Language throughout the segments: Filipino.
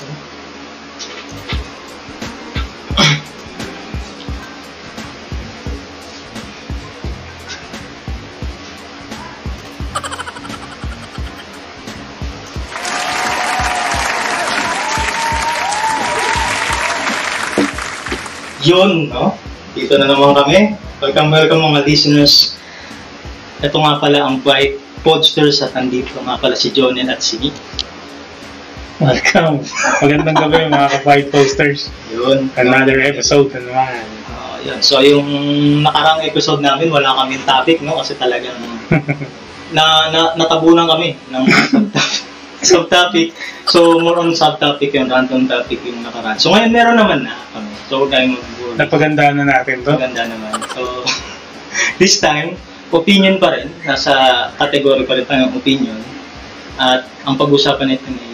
Yun, no? Dito na naman kami. Welcome, welcome mga listeners. Ito nga pala ang White Podsters at andito nga pala si Jonel at si Nick. Welcome. Magandang gabi mga ka-fight posters. Yun. Another episode na naman. Ah, yun. So yung nakarang episode namin, wala kaming topic, no? Kasi talagang na, na natabunan kami ng subtopic. subtopic. So more on subtopic yung random topic yung nakaraan. So ngayon meron naman na kami. So huwag tayong mag Napagandaan na natin to. Maganda naman. So, this time, opinion pa rin. Nasa category pa rin tayo ng opinion. At ang pag-usapan nito ay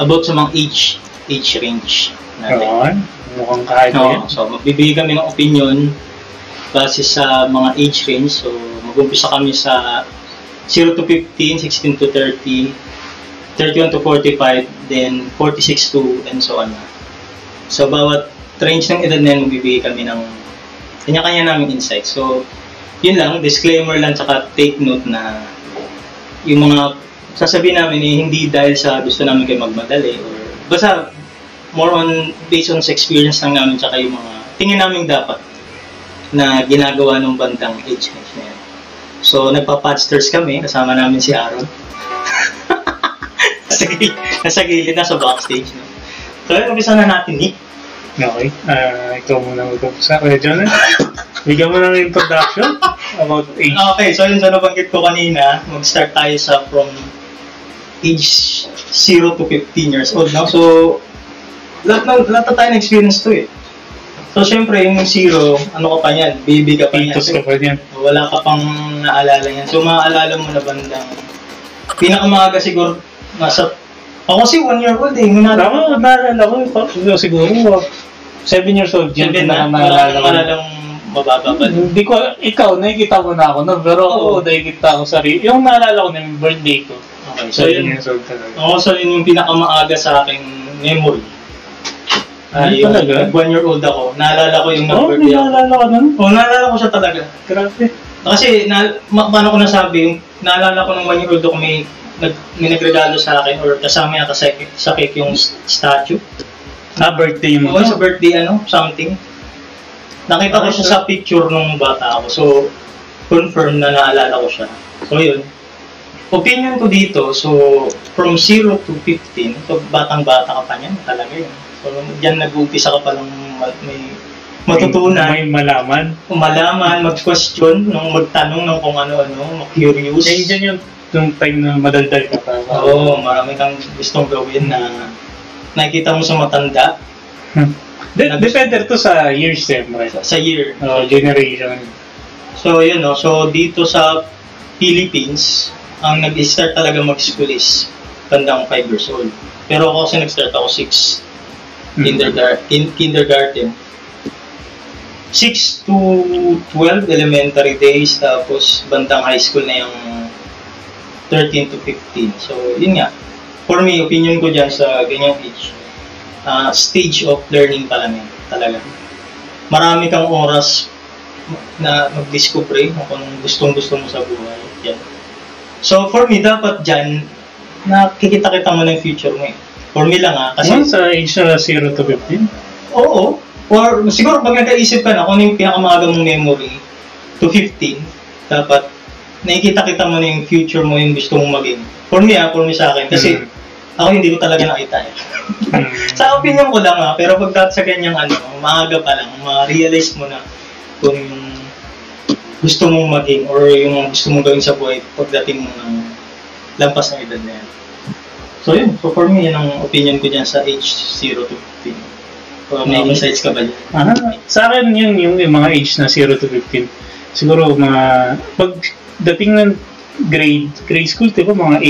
about sa mga age, age range natin. Oo. Mukhang kahit No, yan. so, magbibigay kami ng opinion base sa mga age range. So, mag-umpisa kami sa 0 to 15, 16 to 30, 31 to 45, then 46 to, and so on. So, bawat range ng edad na yan, magbibigay kami ng kanya-kanya namin insight. So, yun lang, disclaimer lang, tsaka take note na yung mga sasabihin namin eh, hindi dahil sa gusto namin kayo magmadali or basta more on based on sa experience lang namin tsaka yung mga tingin namin dapat na ginagawa ng bandang age range na yan. So, nagpa-podsters kami, kasama namin si Aaron. nasa, gilid, nasa gilid, nasa backstage. No? So, yun, umpisa na natin, Nick. Okay. Ah, ikaw muna mag-umpisa. Kuya Jonah, bigyan mo ng introduction about age. Okay, so yun sa nabanggit ko kanina, mag-start tayo sa from age 0 to 15 years old. No? So, lahat, na, lahat na tayo na-experience to eh. So, syempre, yung 0, ano ka pa yan? Baby ka pa yan. Pitos ka pa niyan. Wala ka pang naalala yan. So, maaalala mo na bandang pinakamaaga siguro nasa ako kasi one year old eh. Minala Ako, naalala ko, ikaw siguro, 7 years old. Yan, Seven na. naalala ko. malalang mababa pa. Hindi ko, ikaw, nakikita mo na ako nun, pero Oo. nakikita ko sarili. Yung naalala ko na yung birthday ko. Okay, so 7 yun. old talaga. Ako so yun yung pinakamaaga sa aking memory. Ah, Ano yung talaga? one year old ako. Naalala ko yung Oo, oh, nag-birthday ako. naalala ko nun. Oo, naalala ko siya talaga. Grabe. Kasi, na, ma, paano ko nasabi, yung naalala ko nung one year old ako may, nag, may nagregalo sa akin or kasama yata sa, sa cake yung statue. Ah, birthday mo. Oo, sa birthday ano, something. Nakita ko siya sa picture nung bata ako. So, confirm na naalala ko siya. So, yun. Opinion ko dito, so, from 0 to 15, so, batang-bata ka pa niyan, talaga yun. So, diyan nag-uumpisa ka pa ma- may matutunan, May malaman. malaman, mag-question, nung magtanong ng kung ano-ano, curious. Eh, dyan yung, yung time na madaldal ka pa. Oo, marami kang gustong gawin na nakikita mo sa matanda De- depende to sa years, siyempre. sa year. Oh, generation. So, yun no. So, dito sa Philippines, ang nag-start talaga mag-school is bandang 5 years old. Pero ako kasi nag-start ako 6. Hmm. Kindergarten. In, kindergarten. 6 to 12 elementary days, tapos bandang high school na yung 13 to 15. So, yun nga. For me, opinion ko dyan sa ganyang age, ah, stage of learning pa lang yan, talaga. Marami kang oras na mag-discover kung gustong-gusto mo sa buhay. Yan. So, for me, dapat dyan, nakikita-kita mo na yung future mo eh. For me lang ah, kasi... Kasi sa age na 0 to 15? Oo. Or siguro pag nagkaisip ka na kung ano yung pinakamaga mong memory to 15, dapat nakikita-kita mo na yung future mo yung gusto mong maging. For me ah, for me sa akin. Kasi Mm. ako hindi ko talaga nakita eh. Hmm. sa opinion ko lang ah, pero pag sa kanyang ano, maaga pa lang, ma-realize mo na kung gusto mong maging or yung gusto mong gawin sa buhay pagdating mo ng lampas ng edad na yan. So yun, so for me, yun ang opinion ko dyan sa age 0 to 15. So, may insights ka ba dyan? Aha. Sa akin, yun yung, yung mga age na 0 to 15. Siguro mga, pag dating ng grade, grade school, tipo mga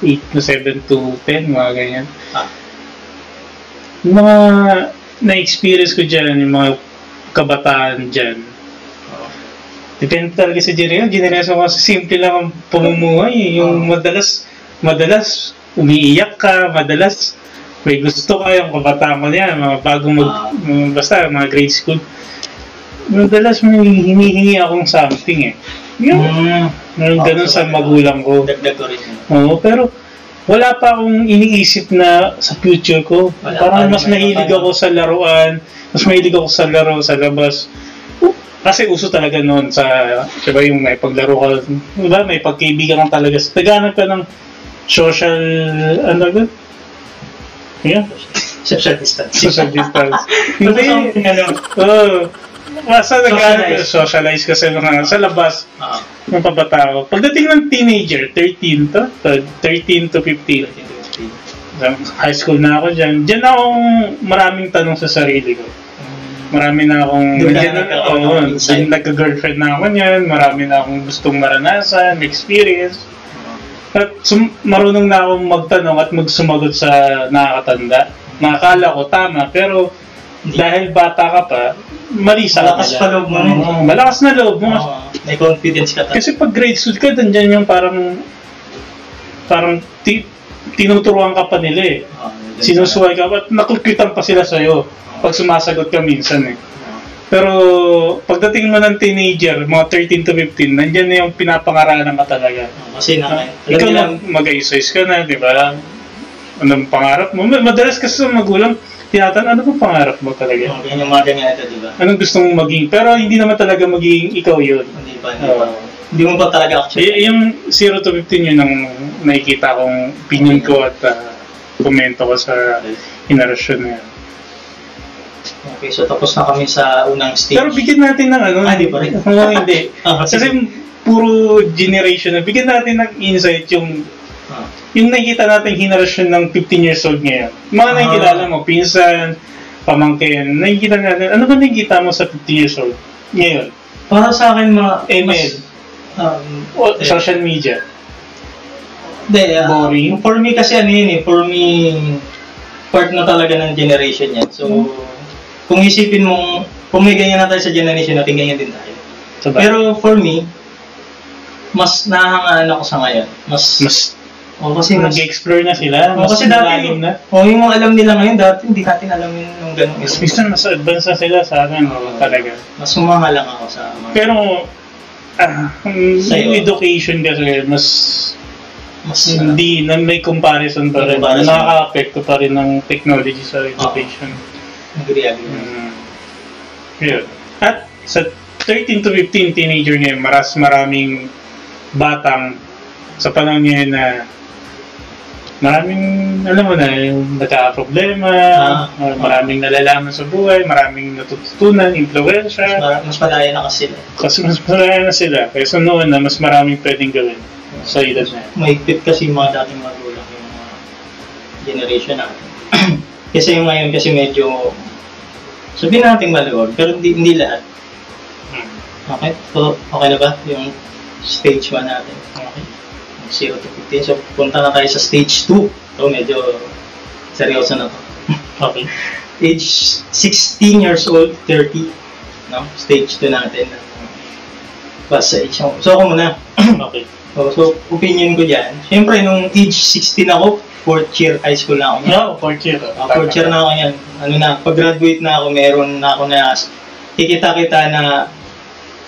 8, 8 na 7 to 10, mga ganyan. Ah. Yung mga na-experience ko dyan, yung mga kabataan dyan, Depende talaga sa generation. Generation kasi simple lang ang pamumuhay. eh. Yung madalas, madalas umiiyak ka, madalas may gusto kayong kabataan ko niyan, mga bagong mag, Ah. mga- basta mga grade school. Madalas may hinihingi akong something eh. Yung, Mm. yung ganun sa magulang ko. Dagdag ko rin yun. Oo, pero wala pa akong iniisip na sa future ko. Wala Parang pa, mas mahilig ako sa laruan, mas mahilig ako sa laro sa labas. Kasi uso talaga noon sa, diba yung may paglaro ka, diba, may pagkaibigan ka talaga. Naghanap ka ng social, ano ba? Yeah, Social distance. social distance. Hindi. Ano? oo. Basta ka, Socialize. socialize ka sa mga, sa labas, Ah, ng pabatao. Pagdating ng teenager, 13 to, 13 to 15, 13 to 15. high school na ako dyan. Dyan akong maraming tanong sa sarili ko. Marami na akong, Doon na dyan na, nagkakaroon oo, ng insight. dyan nagka-girlfriend na ako niyan, marami na akong gustong maranasan, experience. At sum- marunong na akong magtanong at magsumagot sa nakakatanda. Nakakala ko tama, pero dahil bata ka pa, mali sa Malakas pa loob mo rin. Oo, malakas na loob mo. Ah, may confidence ka talaga. Kasi pag grade school ka, nandyan yung parang parang ti, tinuturuan ka pa nila eh. Ah, Sinusuway ka at nakukitan pa sila sa'yo pag sumasagot ka minsan eh. Pero pagdating mo ng teenager, mga 13 to 15, nandyan na yung pinapangaralan ka talaga. Kasi na, alam Ikaw na mag-exercise ka na, di ba? Anong pangarap mo? Madalas kasi sa magulang, tinatanong, ano bang pangarap mo talaga? oh, ganyan yung mga ganyan ito, di ba? Anong gusto mong maging? Pero hindi naman talaga magiging ikaw yun. Hindi ba, hindi ba? Hindi mo ba talaga actually? Y- yung 0 to 15 yun ang nakikita kong opinion ko at ah, komento ko sa henerasyon na yan. Okay, so tapos na kami sa unang stage. Pero bigyan natin ng ano, Ah, di rin. Oo, hindi. Ah, Kasi puro generation na, bigyan natin ng insight yung Ah, yung nakikita natin henerasyon ng 15 years old ngayon. Mga Ah. nakikilala mo, pinsan, pamangkin, nakikita natin, ano ba nakikita mo sa 15 years old ngayon? para sa akin, mga... ML. um, O, eh, social media. Hindi, ah, Boring. For me kasi ano yun eh, for me, part na talaga ng generation yan. So, Hmm. Kung isipin mong, kung may ganyan na tayo sa generation natin, ganyan din tayo. Sabay. Pero for me, mas nahangaan ako sa ngayon. Mas, mas oh, kasi mas, nag-explore na sila, oh, mas kasi dati, na. oh, yung mga alam nila ngayon, dati hindi natin alam yung, yung ganun. Mas minsan mas advance na sila sa akin, Oo. talaga. Mas lang ako sa mga, Pero, ah, yung education kasi, mas mas, uh, hindi, na may comparison pa rin. comparison. Nakaka-apekto pa rin ng technology sa education. agree, agree. Mm. Yun. At sa 13 to 15 teenager ngayon, maras maraming batang sa panahon ngayon na maraming, alam mo na, yung nagka-problema, Ah. uh, maraming nalalaman sa buhay, maraming natututunan, Mas, influensya, mara- mas malaya na kasi sila. kasi mas marami na sila. Kaysa noon na mas maraming pwedeng gawin sa edad na mahigpit kasi yung mga dating magulang yung mga generation natin. kasi yung ngayon kasi medyo sabihin natin maluwag, pero hindi, hindi lahat. Hmm. Okay? So, okay na ba yung stage 1 natin? Okay. 0 to 15. So, punta na tayo sa stage 2. So, medyo seryoso na to. Okay. Age 16 years old, 30. No? Stage 2 natin. Basta age. So, ako muna. Okay. So, so, opinion ko dyan. Siyempre, nung age 16 ako, fourth year high school na ako. No, fourth year. Uh, fourth year na ako yan. Ano na, pag-graduate na ako, meron na ako na kikita-kita na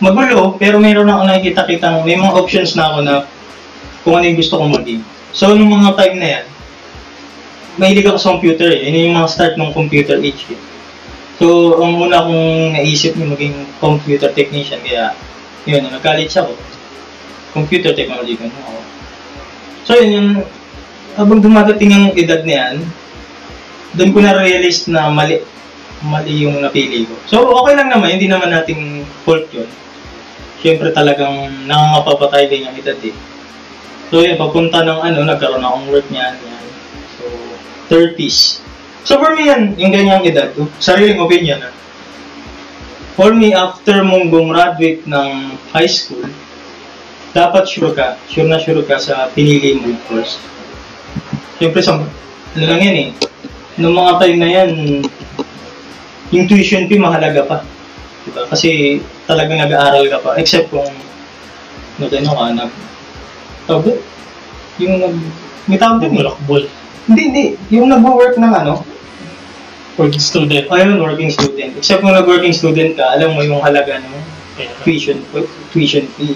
magulo, pero meron na ako nakikita-kita, may mga options na ako na kung ano yung gusto kong maging. So, nung mga time na yan, mahilig ako sa computer eh. Yun yung mga start ng computer age eh. So, ang una kong naisip na maging computer technician, kaya yun, nag-college ako, computer technology ko ako. So, yun yung, habang dumadating ang edad na yan, doon ko na-realize na mali, mali yung napili ko. So, okay lang naman, hindi naman nating fault yun. Siyempre talagang nangangapapatay din yung edad eh. So, yun, papunta ng ano, nagkaroon akong work niyan, yan. So, 30s. So, for me yan, yung ganyang edad, sariling opinion ah. For me, after mong gumraduate ng high school, dapat sure ka, sure na sure ka sa pinili mo course. Siyempre, sa, ano lang yan eh, noong mga time na yan, yung tuition fee mahalaga pa. Diba? Kasi talagang nag-aaral ka pa, except kung nag ano ka, nag, tawag doon? yung nag, may tawag din eh. Hindi, hindi. Yung nag-work ng ano, Working student. ayun, working student. Except kung nag-working student ka, alam mo yung halaga ng tuition, tuition fee.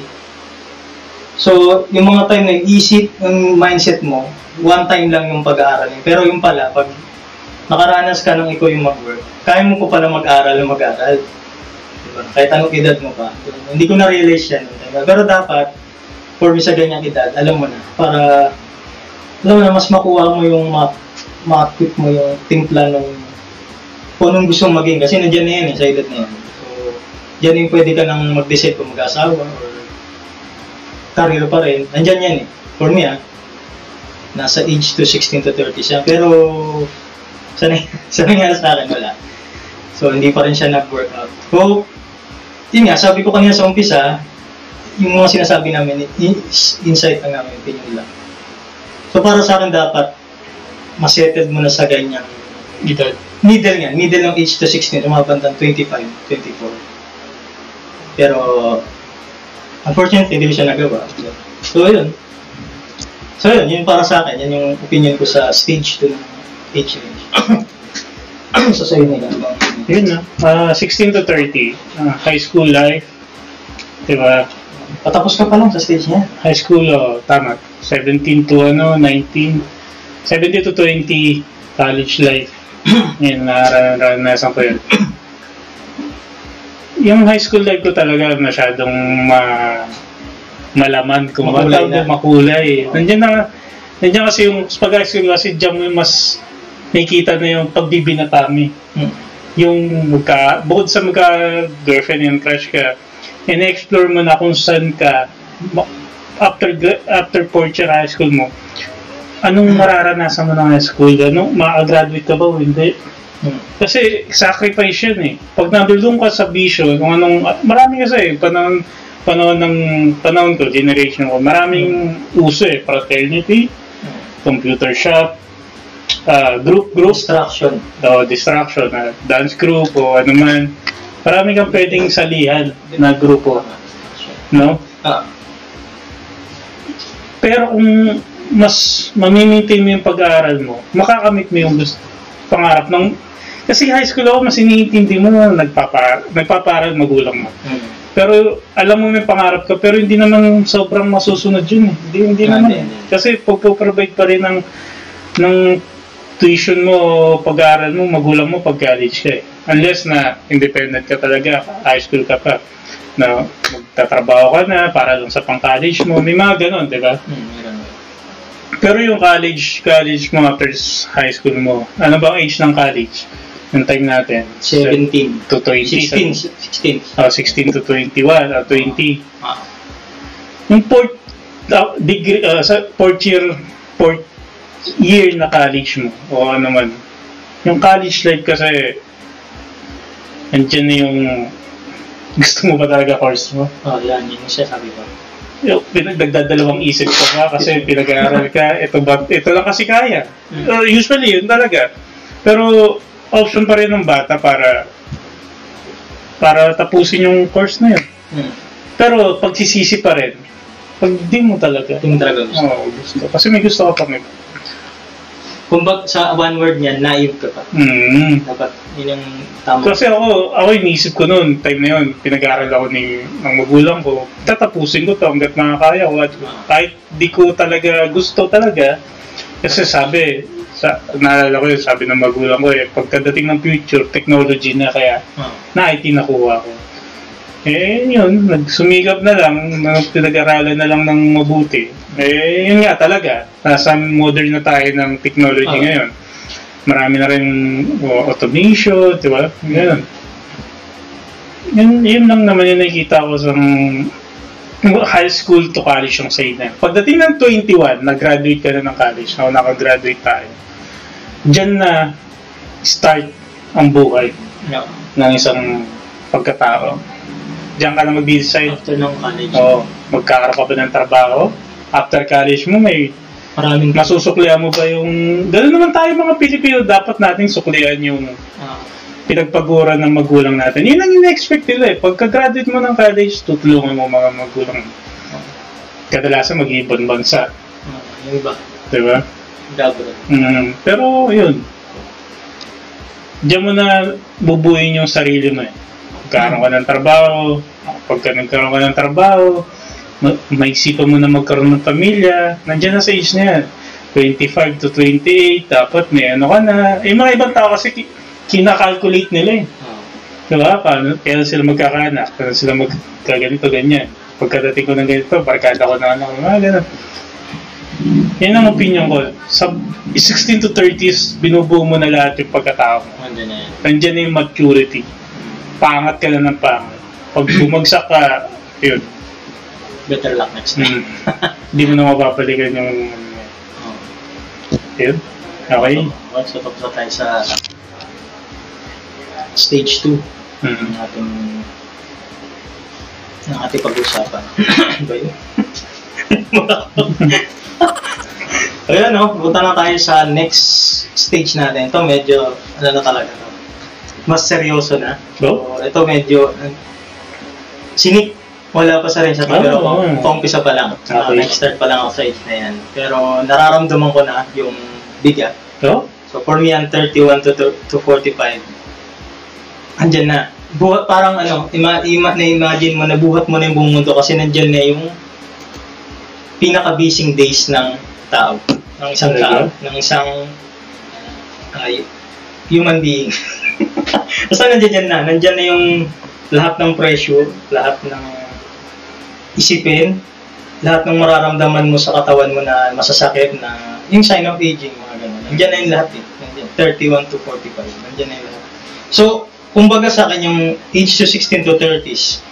So, yung mga time na isip, yung mindset mo, one time lang yung pag-aaral. Pero yung pala, pag nakaranas ka nung ikaw yung mag-work, kaya mo pa pala mag-aral o mag-aral. Diba? Kahit anong edad mo pa. Hindi ko na-realize yan. Diba? Pero dapat, for me sa ganyang edad, alam mo na, para, alam mo na, mas makuha mo yung, ma ma-equip mo yung timpla ng kung anong gusto maging. Kasi nandiyan na yan eh, sa edad na yan. So, dyan yung pwede ka nang mag-decide kung mag-asawa or career pa rin. Nandiyan yan eh. For me ah, nasa age to 16 to 30 siya. Pero, sa, na- sa nangyari sa akin, wala. So, hindi pa rin siya nag-workout. So, yun nga, sabi ko kanina sa umpisa, yung mga sinasabi namin, insight lang namin, opinion lang. So, para sa akin dapat, masettled mo na sa ganyang Edad. middle nga, middle ng age to 16, umabandang 25, 24. Pero, unfortunately, hindi ko siya nagawa. So, yun. So, yun, yun para sa akin. Yan yung opinion ko sa stage 2 ng age range. so, sa'yo nila. Yun na. Ah, 16 to 30. Ah, high school life. Diba? Patapos ka pa lang sa stage niya. High school, oh, tama. 17 to ano, 19. 17 to 20, college life. Yun, naranasan ko yun. Yung high school life ko talaga masyadong ma malaman kung Makulay makulay, na. makulay. Nandiyan na, nandiyan kasi yung, pag high school kasi diyan mo yung mas nakikita na yung pagbibinatami Hmm. yung magka, bukod sa magka girlfriend and crush ka, in-explore mo na kung saan ka after after fourth year high school mo, anong mararanasan mo ng high school? Ano, ma-graduate ka ba o hindi? Hmm. Kasi sacrifice yun eh. Pag nandun ka sa vision, kung anong, marami kasi eh, panahon, panahon ng, panahon ko, generation ko, maraming uso eh, fraternity, computer shop, ah, group, group, Distraction. o distraction, na dance group o ano man. Marami kang pwedeng salihan na grupo, no? Ah, Pero kung mas mamimaintain mo yung pag-aaral mo, makakamit mo yung gusto, pangarap ng... Kasi high school ako, mas iniintindi mo na nagpapa, nagpaparal magulang mo. hmm. Pero alam mo may pangarap ka, pero hindi naman sobrang masusunod yun eh. Hindi, hindi Ah, naman. hindi. Kasi pagpo-provide pa rin ng, ng tuition mo, pag-aaral mo, magulang mo pag college ka eh. Unless na independent ka talaga, high school ka pa, na magtatrabaho ka na para lang sa pang-college mo, may mga ganon, di ba? Meron. Pero yung college, college mo after high school mo, ano ba ang age ng college? Yung time natin? 17. To 20. 16. 16. Oh, 16 to 21, or 20. Ah. Yung fourth uh, degree, uh, sa fourth year, fourth year na college mo, o ano man, yung college life kasi, andyan na yung gusto mo ba talaga course mo? Oh, yan. Yun yung sinasabi ko. Yung pinag- nagdadalawang isip ka ba kasi pinag-aaral ka, ito ba, ito lang kasi kaya. Uh, usually, yun talaga. Pero, option pa rin ng bata para para tapusin yung course na yun. Hmm. Pero, pagsisisi pa rin. Pag di mo talaga. Ito yung talaga gusto. Oo, gusto. Kasi may gusto ka pang iba. Kung bag sa one word niyan, naive ka pa. Mm. Dapat, yun yung tama. Kasi ako, ako iniisip ko noon, time na yun, pinag-aaral ako ni, ng magulang ko, tatapusin ko to hanggat makakaya ko. At kahit di ko talaga gusto talaga, kasi sabi, sa, naalala ko yun, sabi ng magulang ko eh, pagkadating ng future, technology na kaya, Oh. na IT nakuha ko. Eh, yun, nagsumikap na lang, na pinag-aralan na lang ng mabuti. Eh, yun nga talaga, nasa modern na tayo ng technology Ah. ngayon. Marami na rin oh, automation, di ba? Ganun. Yun, yun lang naman yung nakikita ko sa high school to college yung say na. Pagdating ng 21, nag-graduate ka na ng college, ako nakagraduate tayo. Diyan na start ang buhay No. ng isang pagkatao. Diyan ka na mag-decide, After ng college. o magkakaroon ka ba ng trabaho? After college mo, may Maraming masusuklian mo ba yung... Ganoon naman tayo mga Pilipino, dapat nating suklian yung Ah, pinagpaguran ng magulang natin. Yun ang ina-expect nila eh. Pagka-graduate mo ng college, tutulungan mo mga magulang. Kadalasan mag-ibang bansa. ah, yung iba. Di ba? Gabro. Mm, pero yun. Diyan mo na bubuin yung sarili mo eh. Magkaroon ka ng trabaho, pagka nagkaroon ka ng trabaho, ma- maisipan mo na magkaroon ng pamilya, nandiyan na sa age na yan. 25 to 28, dapat may ano ka na. Eh, mga ibang tao kasi ki- kinakalculate nila eh. Oh. Diba? Paano? Kaya sila magkakaanak, kaya sila magkaganito, ganyan. Pagkadating ko ng ganito, barkada ko na ano, mga ganun. Yan ang opinion ko. Sa 16 to 30s, binubuo mo na lahat yung pagkatao mo. Nandiyan na yan. Nandiyan na yung maturity. Pangat ka na ng pangat. Pag bumagsak ka, yun. Better luck next time. Mm. Hindi mo na mapapalikan yung... Oh. Yun. Okay. So tapos na tayo sa stage 2 ng Mm. ating ng ating pag-usapan. ba yun? Ayan, no? Punta na tayo sa next stage natin. Ito medyo, ano na talaga, no? Mas seryoso na. So? So, ito medyo, uh, sinik, wala pa sa rin sa pero oo. paumpisa pa lang. Uh, Okay. next start pa lang ako sa age na yan. Pero nararamdaman ko na yung bigat. So? So for me, ang 31 to, to, to 45, andyan na. Buhat, parang ano, ima, ima, na-imagine mo na buhat mo na yung buong mundo kasi nandyan na yung pinaka-basing days ng tao. Ng isang tao. Ng isang ay, human being. Basta nandyan yan na. Nandyan na yung lahat ng pressure, lahat ng isipin, lahat ng mararamdaman mo sa katawan mo na masasakit na yung sign of aging, mga ganun. Nandiyan na yung lahat eh. Nandiyan, 31 to 45. Nandiyan na yung lahat. So, kumbaga sa akin yung age to 16 to 30s,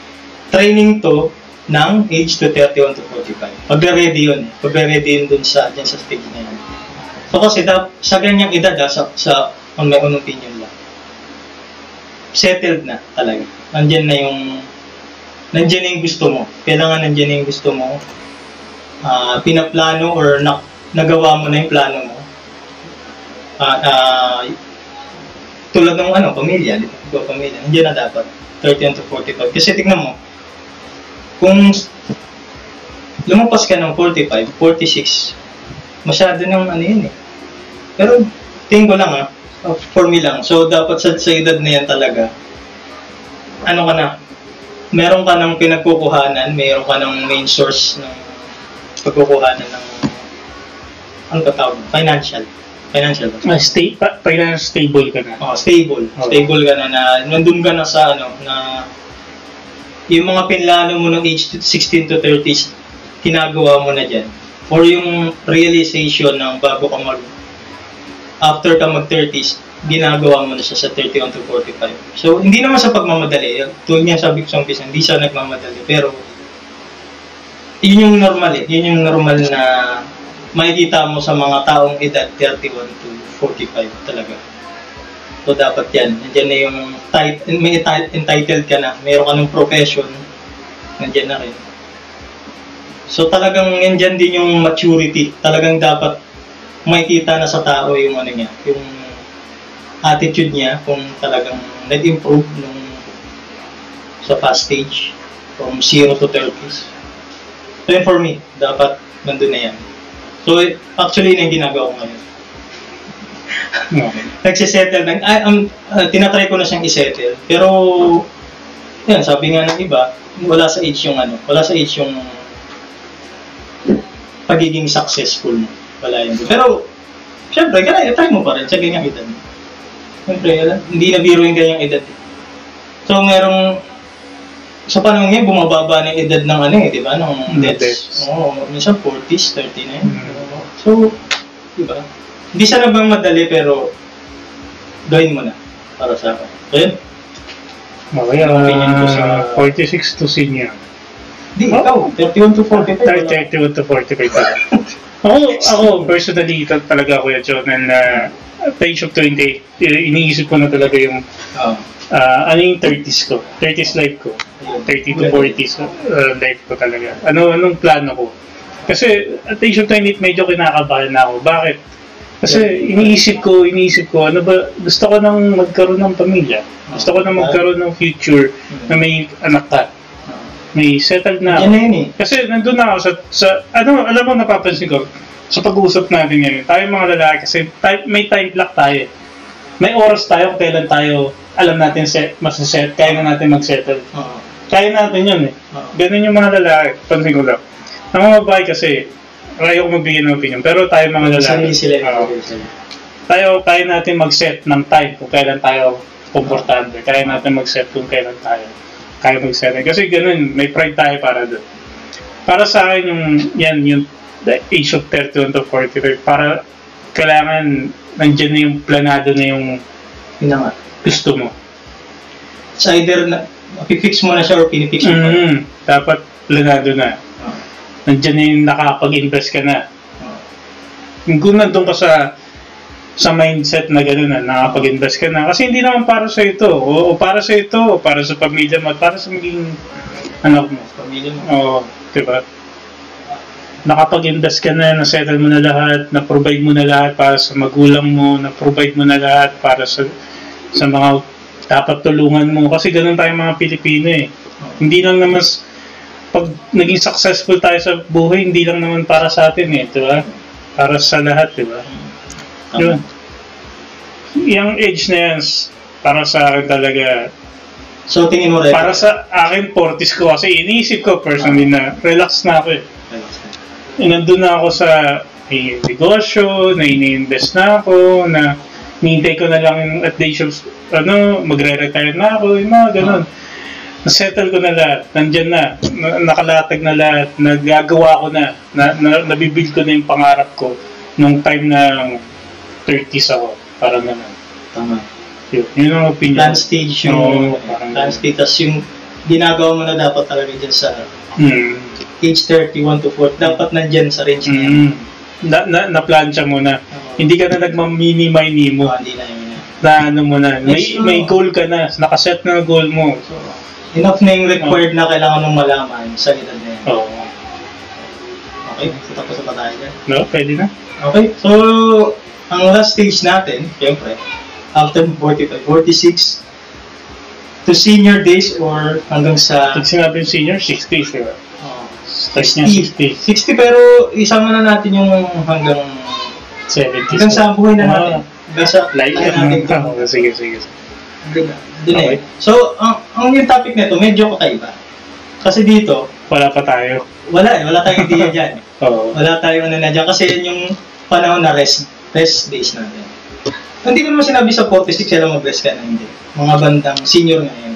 training to ng age to 31 to 45. Pagre-ready yun. Pagre-ready yun dun sa, dyan sa stage na yan. So kasi da, sa ganyang edad, ah, sa, sa on my own opinion settled na talaga. Nandiyan na yung nandiyan na yung gusto mo. Kailangan nandiyan na yung gusto mo. Ah, pinaplano or na, nagawa mo na yung plano mo. Ah, ah, tulad ng ano, pamilya, di pamilya, nandiyan na dapat. 31 to 45. Kasi tignan mo, kung lumampas ka ng 45, 46, masyado nang ano yun eh. Pero, tingin ko lang ah, for me lang. So, dapat sa, sa edad na yan talaga, ano ka na, meron ka ng pinagkukuhanan, meron ka ng main source ng pagkukuhanan ng, ano ka tawag? Financial. Financial ba? Ah, stay, pa, finance stable ka na. Oh, stable. Oo. Stable ka na, na nandun ka na sa ano, na yung mga pinlano mo ng age to- 16 to 30s, ginagawa mo na dyan. Or yung realization ng bago ka mag, after ka mag 30s, ginagawa mo na siya sa 31 to 45. So, hindi naman sa pagmamadali. Tulad niya sabi ko sa umpisa, hindi siya nagmamadali. Pero, yun yung normal eh. Yun yung normal na makikita mo sa mga taong edad 31 to 45 talaga. So, dapat yan. Nandiyan na yung tit- may enti- entitled ka na. Meron ka ng profession. Nandiyan na rin. So, talagang yan dyan din yung maturity. Talagang dapat makikita na sa tao yung ano niya, yung attitude niya kung talagang nag-improve nung sa fast stage from 0 to 30s. So, for me, dapat nandun na yan. So, actually, yun yung ginagawa ko ngayon Okay. nagsisettle na, ay, um, uh, tinatry ko na siyang isettle. Pero, yan, sabi nga ng iba, wala sa age yung ano, wala sa age yung pagiging successful mo. Wala yun. Pero, syempre, ganun, try mo pa rin sa ganyang edad. Syempre, alam, hindi na biro yung ganyang edad. So, merong, sa panahon ngayon, bumababa na yung edad ng ano eh, di ba? Ng deaths. Oo, minsan 40s, 30 na yun. Mm. So, di ba? Hindi siya nabang madali pero gawin mo na para sa akin. So, yun. Okay, Yung opinion ko sa- 46 to senior. Di, Oh. ikaw, 31 to 45. wala. 31 to 45 talaga. ako, ako, personally, ta- talaga Kuya Jonel, na at the age of 28, i- iniisip ko na talaga yung ah, ano yung 30s ko, 30s life ko, Ayun. 30 to 40s uh, life ko talaga. Ano, anong plano ko? Kasi at the age of 28, medyo kinakabahan na ako. Bakit? Kasi iniisip ko, iniisip ko, ano ba, gusto ko nang magkaroon ng pamilya. Gusto ko nang magkaroon ng future na may anak ka. May settled na Yan ako. na yun eh. Kasi nandun na ako sa, sa ano, alam mo, napapansin ko, sa pag-uusap natin ngayon, tayo mga lalaki kasi tayo, may time clock tayo. May oras tayo kung kailan tayo alam natin set, masaset, kaya na natin mag-settle. Oo. Kaya natin yun eh. Oo. Ganun yung mga lalaki, pansin ko lang. Ang mga babae kasi, ayaw ko magbigay ng opinion, pero tayo mga lalaki, Sarili sila. Sila. tayo, kaya natin mag-set ng time kung kailan tayo komportable. Kaya natin mag-set kung kailan tayo kaya mag-set. Kasi ganun, may pride tayo para doon. Para sa akin, yung, yan, yung the age of 31 to 45, para kailangan nandiyan na yung planado na yung Yun na nga. gusto mo. It's either na, pipix mo na siya or pinipix mo pa. Mm, dapat planado na. Oo. Nandiyan na yung nakapag-invest ka na. Oo. Kung nandun ka sa sa mindset na gano'n na nakapag-invest ka na. Kasi hindi naman para sa ito. O, o para sa ito, o para sa pamilya mo, para sa maging anak mo. Pamilya mo. Oo, di ba? Nakapag-invest ka na, na-settle mo na lahat, na-provide mo na lahat para sa magulang mo, na-provide mo na lahat para sa sa mga dapat tulungan mo. Kasi ganun tayo mga Pilipino eh. Hindi lang naman, pag naging successful tayo sa buhay, hindi lang naman para sa atin eh, di ba? Para sa lahat, di ba? Yun. Yung age na yan, para sa akin talaga, So, tingin mo rin. para sa akin, 40s ko kasi iniisip ko personally na relax na ako eh. Eh, nandun na ako sa may negosyo, na ini-invest na ako, na nihintay ko na lang yung at age of, ano, magre-retire na ako, yung mga ganun. Nasettle ko na lahat, nandyan na, na nakalatag na lahat, nagagawa ko na, na, na nabibuild ko na yung pangarap ko nung time na 30s ako, parang ganun. Tama. Yun, yun ang opinion. Plan stage yung parang plan stage. Tapos yung ginagawa mo na dapat talaga dyan sa Hmm. age 31 to 40. Dapat nandyan sa range na yan. Mm. Na, na, na-plancha mo na. Oo. Hindi ka na nagmamini-mini mo. Oo, hindi na yun. Na ano mo na. May, Next, may goal ka na. Nakaset na goal mo. So, enough na yung required na kailangan mong malaman sa edad na yan. Oo. Okay, so tapos na tayo dyan? No, pwede na. Okay, so ang last stage natin, syempre, after 45, 46 to senior days or hanggang sa Pag sinabi yung senior, 60, di ba? oh, Start niya 60, 60 pero isama na natin yung hanggang 70. hanggang sa buhay na natin. Hanggang sa Like, buhay natin. ano, oh, sige, sige. Doon. Doon na Okay. eh. So, ang, ang yung topic nito medyo kakaiba. Kasi dito, Wala pa tayo. wala eh. Wala tayong idea dyan. Oo. Wala tayong ano na dyan. Kasi yun yung panahon na rest, rest days natin. Hindi ko naman sinabi sa 46 sila mag-rest ka na hindi. Mga bandang senior nga yan.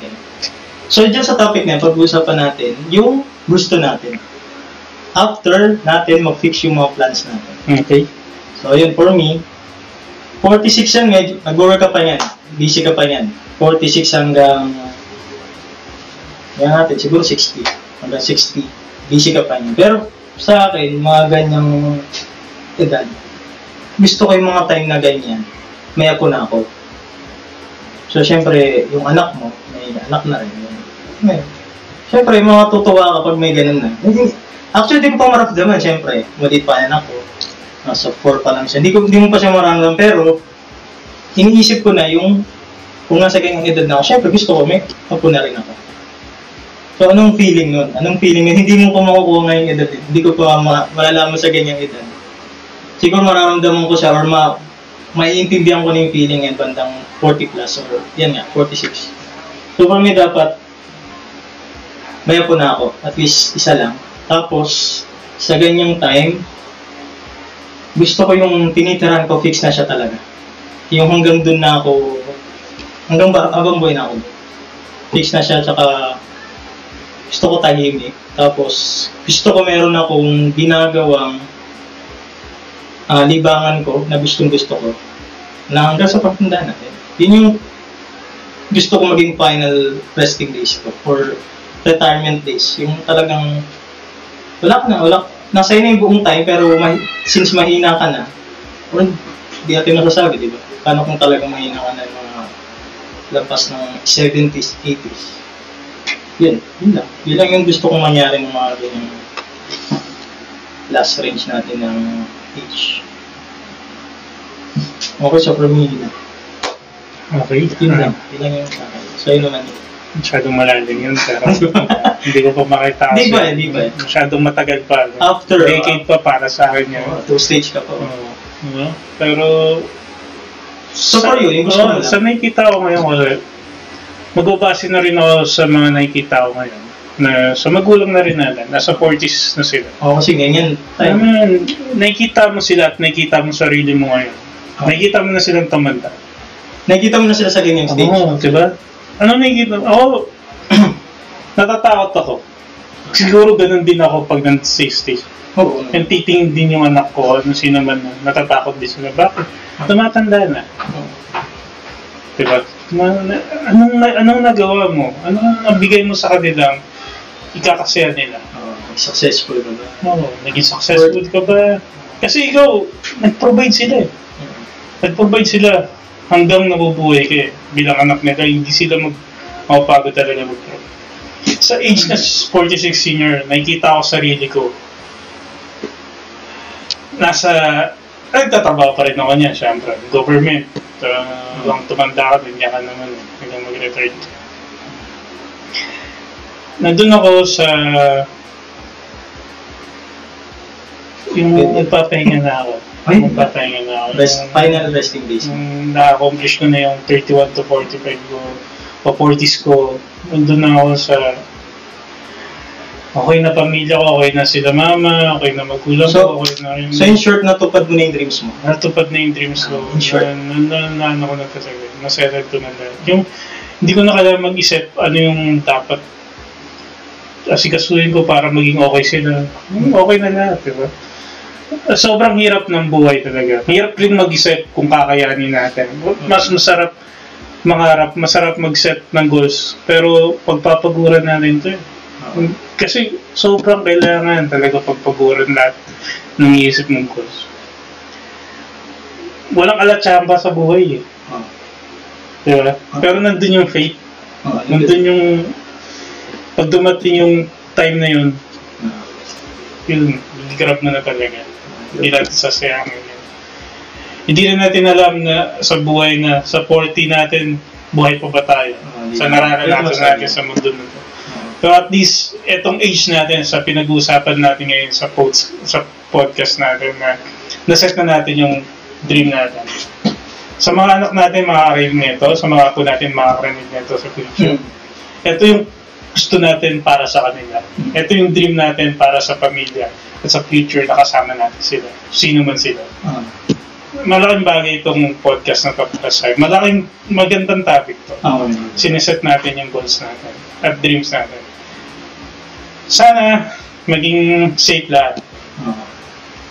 So, dyan sa topic na yan, pag-uusapan natin yung gusto natin. After natin mag-fix yung mga plans natin. Okay. So, yun, for me, 46 yan, medyo, nag-work ka pa yan. Busy ka pa yan. 46 hanggang, yan natin, siguro 60. Hanggang 60. Busy ka pa yan. Pero, sa akin, mga ganyang edad, gusto ko yung mga time na ganyan, may ako na ako. So, syempre, yung anak mo, may anak na rin. Ngayon, syempre, matutuwa kapag may ganun na. Actually, di ko pa maramdaman, syempre, maliit pa yan ako nasa 4 pa lang siya. Hindi, ko, hindi mo pa siya maramdaman, pero iniisip ko na yung kung nasa ganyang edad na ako, syempre gusto ko, may apo na rin ako. So, anong feeling nun? Anong feeling nun? Hindi mo pa makukuha ngayong edad. eh. Hindi ko pa ma- malalaman sa ganyang edad. Siguro mararamdaman ko siya or ma maiintindihan ko na yung feeling yan bandang 40 plus or yan nga, 46. So, for me, dapat may apo na ako. At least isa lang. Tapos, sa ganyang time, gusto ko yung tinitiran ko, fix na siya talaga. Yung hanggang dun na ako, hanggang ba, habang buhay na ako. Fix na siya, tsaka gusto ko tahimik. Tapos, gusto ko meron akong ginagawang ah, libangan ko na gustong gusto ko na hanggang sa pagtanda natin. Yun yung gusto ko maging final resting days ko or retirement days. Yung talagang wala ka na, wala, nasa na yung buong time pero mahi, since mahina ka na, or di natin masasabi, di ba? Paano kung talagang mahina ka na yung mga lampas ng 70s, 80s? Yun, yun lang. Yun lang yung gusto kong mangyari ng mga ganyang last range natin ng age. Okay, so for me, yun lang. Okay. Yun lang. Yun lang yung sa akin. So, yun naman. Masyadong malalim yun, pero hindi ko pa makita Di ba, di ba? Masyadong matagal pa. no? After, Decade pa para sa akin yun. Oh, two stage ka pa. Oo. Diba? Pero... So, for you, yung gusto oo, mo lang? Sa nakikita ko ngayon, magbabase na rin ako sa mga nakikita ko ngayon na sa magulang na rin natin, nasa 40s na sila. Oo, kasi ganyan. I Time. mean, nakikita mo sila at nakikita mo sarili mo ngayon. Oh. Nakikita mo na silang tumanda. Nakikita mo na sila sa ganyang stage. Oo, di ba? Ano nakikita mo? Ako, natatakot ako. Siguro ganun din ako pag nasa stage. Oo. Yung titingin din yung anak ko, ano sino man, natatakot din sila. Bakit? Tumatanda na. Diba? Ma- na- Anong, anong nagawa mo? Anong nabigay mo sa kanilang ikakasaya nila? Oo, successful ka ba? Oo, naging successful ka ba? Kasi ikaw, nag-provide sila eh. Nag-provide sila hanggang nabubuhay ka eh. Bilang anak nila, hindi sila mag mapapagod talaga mag-provide. Sa age na 46 senior, nakikita ko sarili ko. Nasa, nagtatrabaho pa rin ako niyan, syempre. Government. Uh, Hanggang tumanda ka, ganyan ka naman. Hanggang mag-retire. Nandun ako sa yung nagpapahinga na ako. Ay. Nagpapahinga na ako. Rest, Yung- final resting days. Na-accomplish ko na yung 31 to 45 ko, o 40s ko, nandun na ako sa okay na pamilya ko, okay na sila mama, okay na magulang So- ko, okay na yung... So in short, natupad mo na yung dreams mo. natupad na yung dreams ko. In short. Na, na, na, na ano ko nagkasagot. Nasettle ko na lahat. Yung, hindi ko na kailangan mag-isip ano yung dapat asikasuhin ko para maging okay sila. Hmm, Okay na lahat, di ba? Sobrang hirap ng buhay talaga. Hirap rin mag-isip kung kakayanin natin. Mas masarap mangarap, masarap mag-set ng goals. Pero pagpapaguran natin to eh. Kasi sobrang kailangan talaga pagpaguran lahat ng iisip mong goals. Walang alatsamba sa buhay eh. Oo. Di ba? Pero nandun yung faith. Yun. Nandun yung... Pag dumating yung time na yun, yun, grab mo na talaga. Hindi natin sasayangin yun. Hindi na natin alam na sa buhay na, sa 40 natin, buhay pa ba tayo? Hindi sa na- nararanasan natin sa mundo na to. Pero at least, etong age natin, sa pinag-uusapan natin ngayon sa, pods, sa podcast natin, na naset na natin yung dream natin. Sa mga anak natin, makakarinig nito. Sa mga apo natin, makakarinig nito sa future. Hmm. Ito yung gusto natin para sa kanila. Ito yung dream natin para sa pamilya at sa future na kasama natin sila. Sino man sila. Oo. Malaking bagay itong podcast na sa'yo. Malaking magandang topic to. Oo. Sineset natin yung goals natin at dreams natin. Sana maging safe lahat. Oo.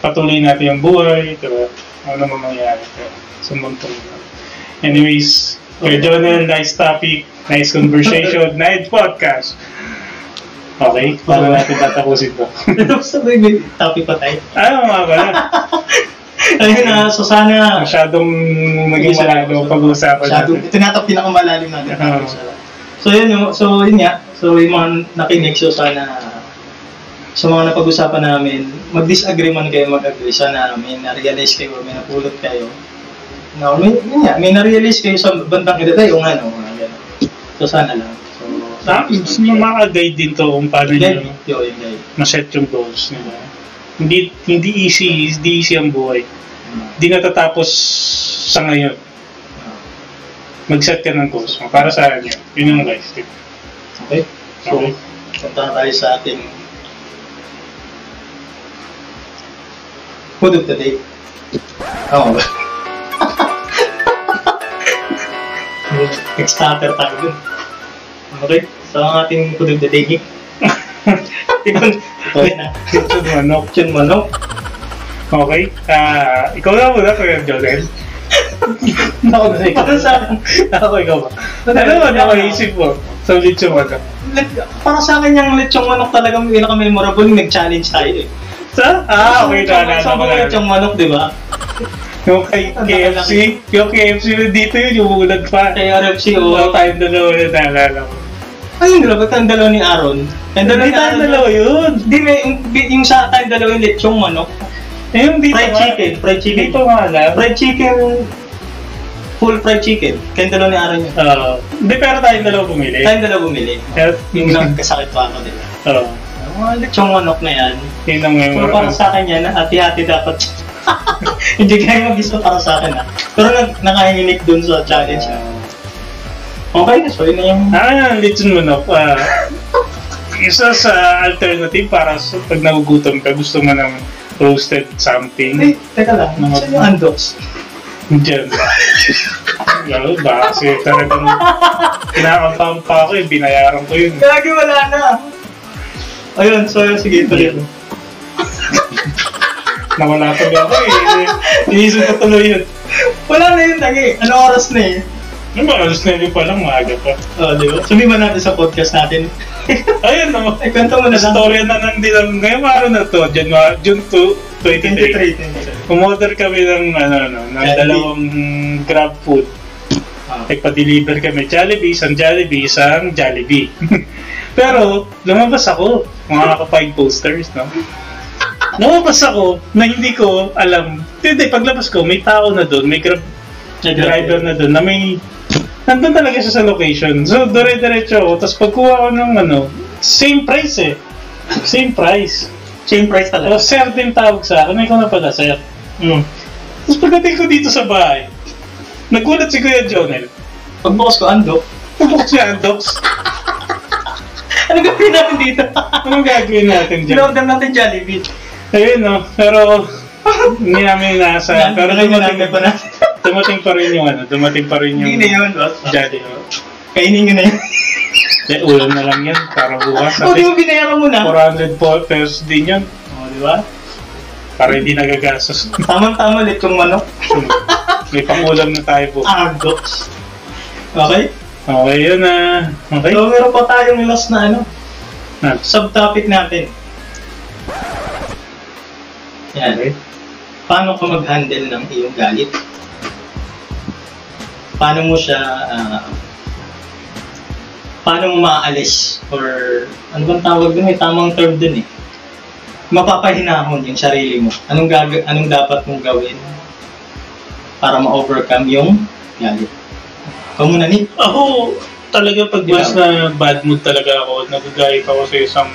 Patuloy natin yung buhay, diba? Ano naman mangyayari sa mundo. Anyways, Kuya Jonel, nice topic, nice conversation, nice podcast. Okay, paano natin tatapusin to? Basta ba may topic pa tayo? ano nga pala? Ayun na, so sana... Masyadong naging malalo pag-uusapan Masyado, natin. ito na ito pinakamalalim natin. Oo. So yun, yung, so yun nga, so yung mga nakinig, so sana sa mga napag-usapan namin, mag-disagree man kayo, mag-agree. Sana may na-realize kayo, may napulot kayo. No, may, yun nga, may na-realize kayo sa bandang edad ay, yung ano, mga gano'n. So sana lang. So, Ah, makaka-guide din to kung paano Guide, nyo yo, yun, guide. ma-set yung goals nila. Hindi, hindi easy, hindi easy ang buhay. Hindi natatapos sa ngayon. Mag-set ka ng goals mo. Para sa akin yun. Yun yung guys. tip. Okay? So, Okay. punta na tayo sa ating food of the day. Oo ba? Kickstarter tayo dun. Okay? So, ang ating food of the day, na. Ito manok. Chun manok. Okay? Ah, ikaw na muna, Kuya Jolene. Ako na ikaw. Para sa akin, Ako, ikaw ba? Ano ba nakaisip mo? Sa lechon manok. para sa akin yung lechong manok talaga pinaka-memorable yung nag-challenge tayo eh. Sa? Ah, okay. Sa na. lechong manok, di ba? Yung kay KFC. Yung KFC dito yun, yung ulan pa. Kay RFC o... Oo, tayong dalawa na naalala ko. Ayun, grabe, tayong dalawa ni Aaron. Tayong dalawa ni Aaron. dalawa yun. Di, may, yung, yung sa tayong dalawa yung lechong manok. Eh, yung dito Fried chicken, fried chicken. Dito nga lang. Fried chicken, full fried chicken. Kayong dalawa ni Aaron yun. Oo. hindi, pero tayong dalawa bumili. Tayong dalawa bumili. Yung nagkasakit pa ako nila. Oo. Ang mga lechong manok na yan. Yun ang Pero para sa akin yan, hati-hati dapat. Hindi kaya mag-isa para sa akin ah. Pero nag nakahinginig dun sa challenge ah. Okay na, so yun na yung... Ah, lechon manok. Ah, isa sa alternative para sa pag nagugutom ka, gusto mo ng roasted something. Ay, teka lang, Mga- saan yung andox? Diyan. Lalo ba? Kasi talagang kinakampang pa ako eh. Binayaran ko yun. Gagi, wala na. Ayun, so sige, tuloy. Nawala pa ba ako eh. Inisip ko tuloy yun. Wala na yun, lagi. Ano oras na eh? Ano ba? Alas 9 pa lang, maaga pa. Oh, di ba? Sumiman natin sa podcast natin. Ayun no. Ay, kwento mo na lang. Storya na nang dinam ngayong araw na to, January, June 2, 23. 2023. Umorder kami ng, ano, ano, ng Jollibee. dalawang grab food. Ah. Nagpa-deliver kami Jollibee, isang Jollibee, isang Jollibee. Pero, lumabas ako, mga naka-five posters, no? Lumabas ako na hindi ko alam. Hindi, paglabas ko, may tao na doon, may grab driver na doon na may nandun talaga siya sa location. So, dire-diretso ako. Tapos pagkuha ko ng ano, same price eh. Same price. Same price O, talaga. sir din tawag sa akin. Ikaw na pala, sir. Mm. Tapos pagdating ko dito sa bahay, nagulat si Kuya Jonel. Pagbukas ko, ando. Pupok siya ang docs. Ano gawin natin dito? Anong gagawin natin dyan? Sinorder natin Jollibee. Ayun no, pero hindi namin nasa. Pero dumating, pa natin. dumating pa rin yung ano, dumating pa rin yung Hindi na yun, boss. Jollibee. Kainin nyo na yun. Eh, ulam na lang yan para bukas. O, di mo binayaran mo na. 400 po pesos din yun. O, di ba? Para hindi nagagastos. Tamang-tama ulit yung manok. May pangulam na tayo po. Argox. Okay? Okay, yun na. Okay. So, meron pa tayong last na ano, Ah, subtopic natin. Okay. Paano ka mag-handle ng iyong galit? Paano mo siya, ah, paano mo maaalis? Or, ano bang tawag dun? May tamang term dun eh. Mapapahinahon yung sarili mo. Anong, gag- anong dapat mong gawin para ma-overcome yung galit? Ikaw muna, Nick. Ako, talaga pag na bad mood talaga ako, nagagayip ako sa isang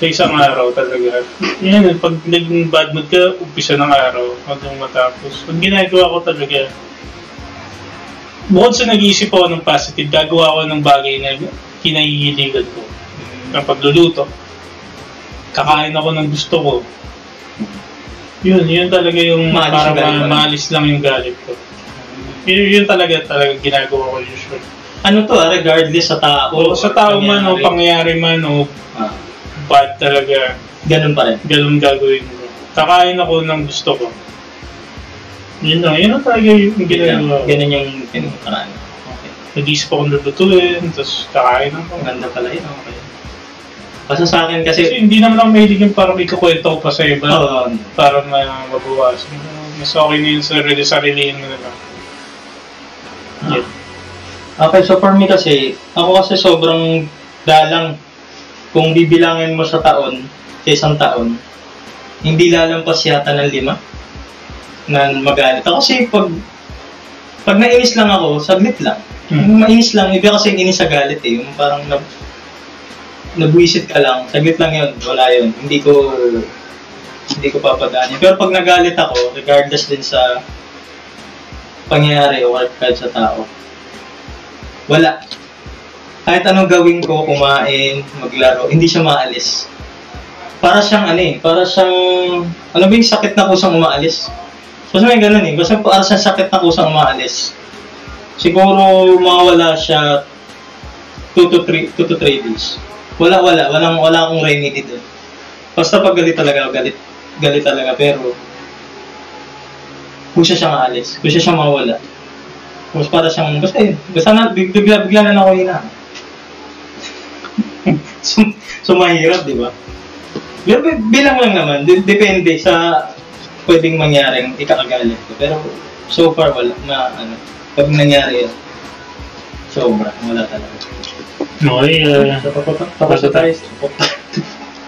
sa isang araw talaga. Yan, pag naging bad mood ka, umpisa ng araw hanggang matapos. Pag ginagawa ko talaga, bukod sa nag-iisip ako ng positive, gagawa ako ng bagay na kinahihiligan ko. Ang pagluluto. Kakain ako ng gusto ko. Yun, yun talaga yung Maalis para ma- maalis lang yung galit ko. Yun, yun talaga talaga ginagawa ko usually. Ano to, ah, regardless sa tao. O sa tao man o pangyayari. pangyayari man o Ah, bad talaga, ganun pa rin. ganun gagawin ko. Kakain ako ng gusto ko. Yun lang, yun lang talaga yung ginagawa ko. Ganun yung pinukaraan. Okay. Nag-isip ako ng lutuin, tapos kakain ako. Maganda pala yun. Okay. Basta sa akin Kasi kasi, hindi naman ako mahilig yung parang ikukwento ko pa sa iba Oo. para ma- mabawasan. Mas okay na yun sa sarili, sariliin mo na lang. Yeah. okay, so for me kasi, ako kasi sobrang dalang kung bibilangin mo sa taon, sa isang taon, hindi lalampas yata ng lima na magalit. Ako kasi pag pag nainis lang ako, saglit lang. Hmm. Mainis lang, iba kasi inis sa galit eh. Yung parang nab nabwisit ka lang, saglit lang yun, wala yun. Hindi ko hindi ko papadaan yun. Pero pag nagalit ako, regardless din sa pangyayari o kahit sa tao, wala. Kahit anong gawin ko, kumain, maglaro, hindi siya maalis. Para siyang ano eh, para siyang, ano ba yung sakit na kusang umaalis? Basta may ganun eh, basta para siyang sakit na kusang umaalis. Siguro mawawala siya 2 to 3 2 to 3 days. Wala wala, walang wala akong remedy doon. Basta pag galit talaga, galit galit talaga pero kung siya siyang aalis, kung siya siyang mawala. Mas para siyang, basta yun, basta na, big- bigla, bigla na lang ako yun so, so, mahirap, di ba? Pero bi- bilang lang naman, de- depende sa pwedeng mangyaring ikakagalit ko. Pero so far, wala, na, ano, pag nangyari yun, sobra, wala talaga. Okay, uh, Tapos na tayo.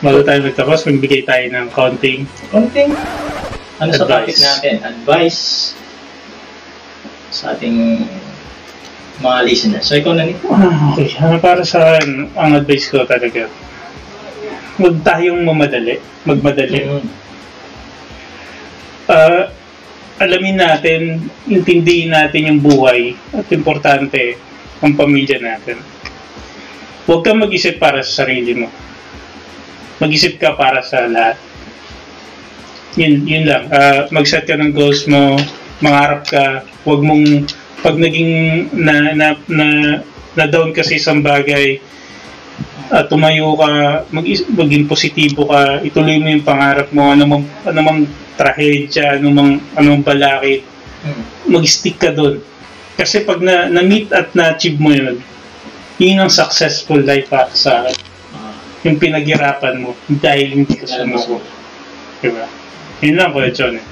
bago tayo magtapos, magbigay tayo ng counting. Konting, ano sa topic Advice. natin? Advice. sa ating mga listeners. So, ikaw na Nick. Ah, Okay, Ah, para sa akin, ang advice ko talaga, huwag tayong mamadali, magmadali. Mm. Ah, alamin natin, intindihin natin yung buhay at importante ang pamilya natin. Huwag kang mag-isip para sa sarili mo. Mag-isip ka para sa lahat. Yun, yun lang. Ah, mag-set ka ng goals mo, mangarap ka, huwag mong, pag naging na, na, na, na down ka sa isang bagay, at tumayo ka, mag maging positibo ka, ituloy mo yung pangarap mo, ano mang, ano mang trahedya, ano mang, ano mang balakid, Mm. mag-stick ka doon. Kasi pag na, na-meet at na-achieve mo yun, yun ang successful life para sa akin. Ah, Yung pinaghirapan mo dahil hindi ka sumuko. Diba? Yun lang, Kuya John. eh.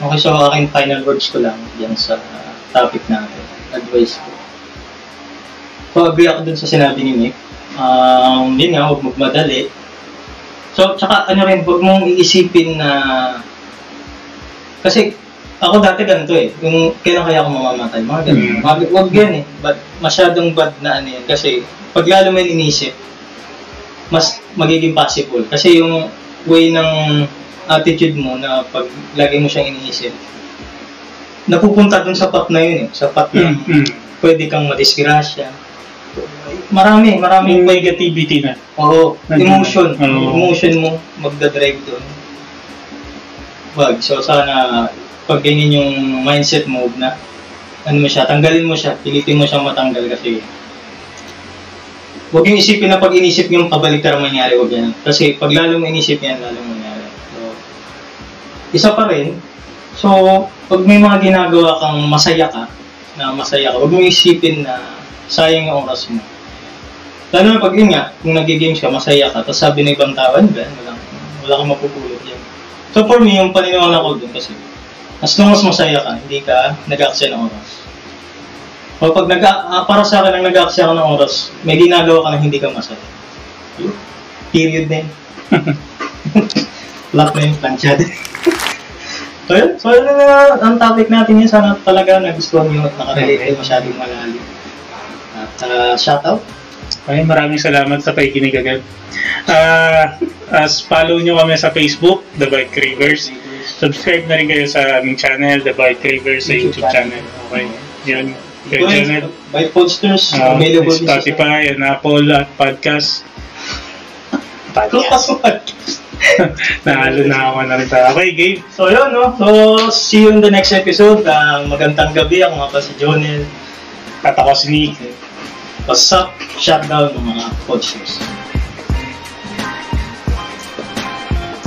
Okay, so aking final words ko lang dyan sa topic natin. Advice ko. So, agree ako dun sa sinabi ni Nick. Um, yun nga, huwag magmadali. So, tsaka ano rin, huwag mong iisipin na... Kasi, ako dati ganito eh. Yung kailan kaya ako mamamatay. Mga ganun. Mm. Wag, wag yan eh. But, masyadong bad na ano yan. Kasi, pag lalo mo yung inisip, mas magiging possible. Kasi yung way ng attitude mo na pag lagi mo siyang iniisip, napupunta dun sa path na yun eh. Sa path na Mm, mm. pwede kang madisgrasya. Marami, maraming Yung negativity na. Oo, emotion. Oo. Emotion mo, magdadrive doon. Wag. So, sana, pag ganyan yung mindset mo na, ano mo siya, tanggalin mo siya, pilitin mo siyang matanggal kasi Huwag yung isipin na pag inisip yung pabaliktad ang mangyari, huwag yan. Kasi pag lalo mo inisip yan, lalo mangyari. So, isa pa rin, so, pag may mga ginagawa kang masaya ka, na masaya ka, huwag mo isipin na sayang yung oras mo. Lalo na pag yun nga, kung nag-games ka, masaya ka, tapos sabi ng ibang tao, ano ba, wala, wala kang mapupulot yan. So for me, yung paniniwala ko dun kasi, as long as masaya ka, hindi ka nag-aksaya ng oras. O pag nag ah, para sa akin, ang nag-aksaya ka ng oras, may ginagawa ka na hindi ka masaya. Period na yun. Lock na yung plancha din. so yun, so yun na ang topic natin yun. Sana talaga nagustuhan nyo at nakarelate kayo masyadong malalim. At uh, shoutout. Okay, maraming salamat sa pakikinig agad. Ah, as follow nyo kami sa Facebook, The Bike Cravers. Subscribe na rin kayo sa aming channel, The Bike Cravers sa YouTube channel. Okay, yun. Kayo channel. By Podsters, Uh, available Spotify and Apple at podcast. Podcast. Podcast. Nahalo na ako na rin tayo. Okay, Gabe. So yun, no? So, see you in the next episode. Uh, magandang gabi. Ako nga pa si Jonel. At ako si Nick. What's up? Shutdown ng mga Podsters.